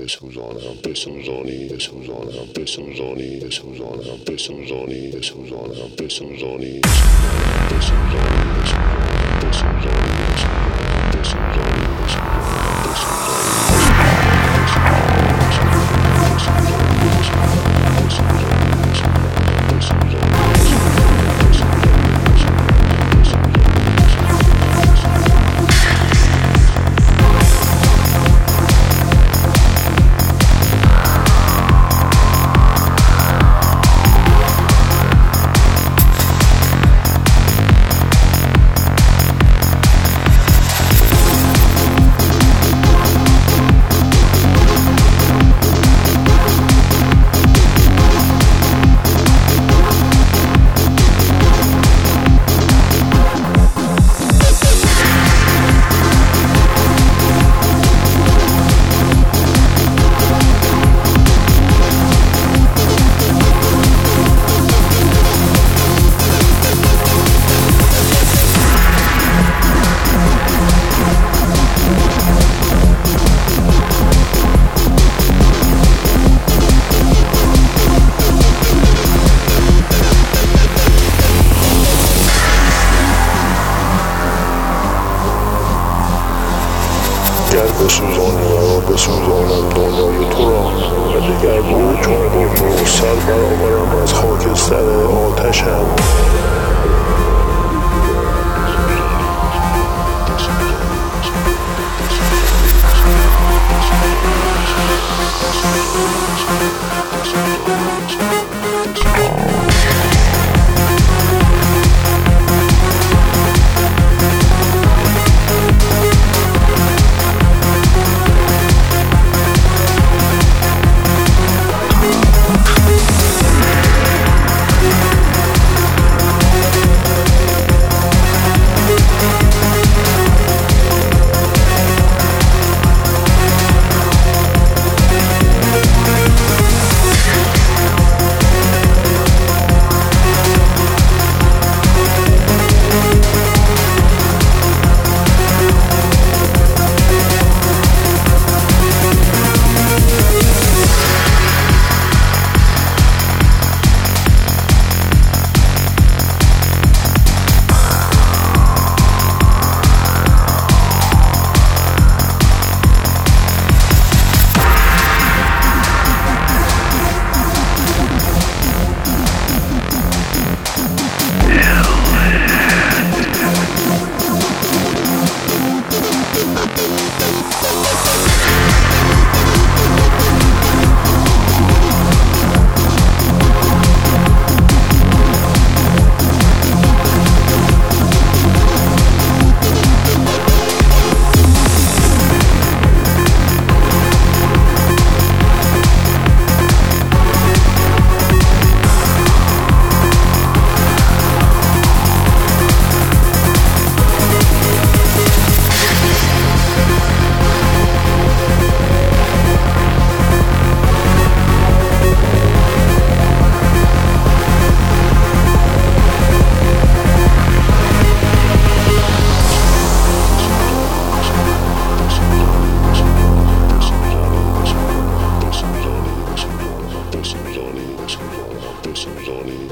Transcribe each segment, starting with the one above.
this who's on him, this who's on him, this who's on him, this who's on him, this who's on him, this who's on him, this who's on him, this who's on him, this who's on him, this who's on him, this who's on him, this who's on him, this who's on him, this who's on him, this who's on him. بسوزانی مرا بسوزانم دنیای تو را. و دیگر به وجود برد و سر برآورم از خاکستر آتشم.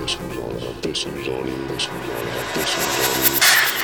this one's all about this one's all about this one's all about this one's all about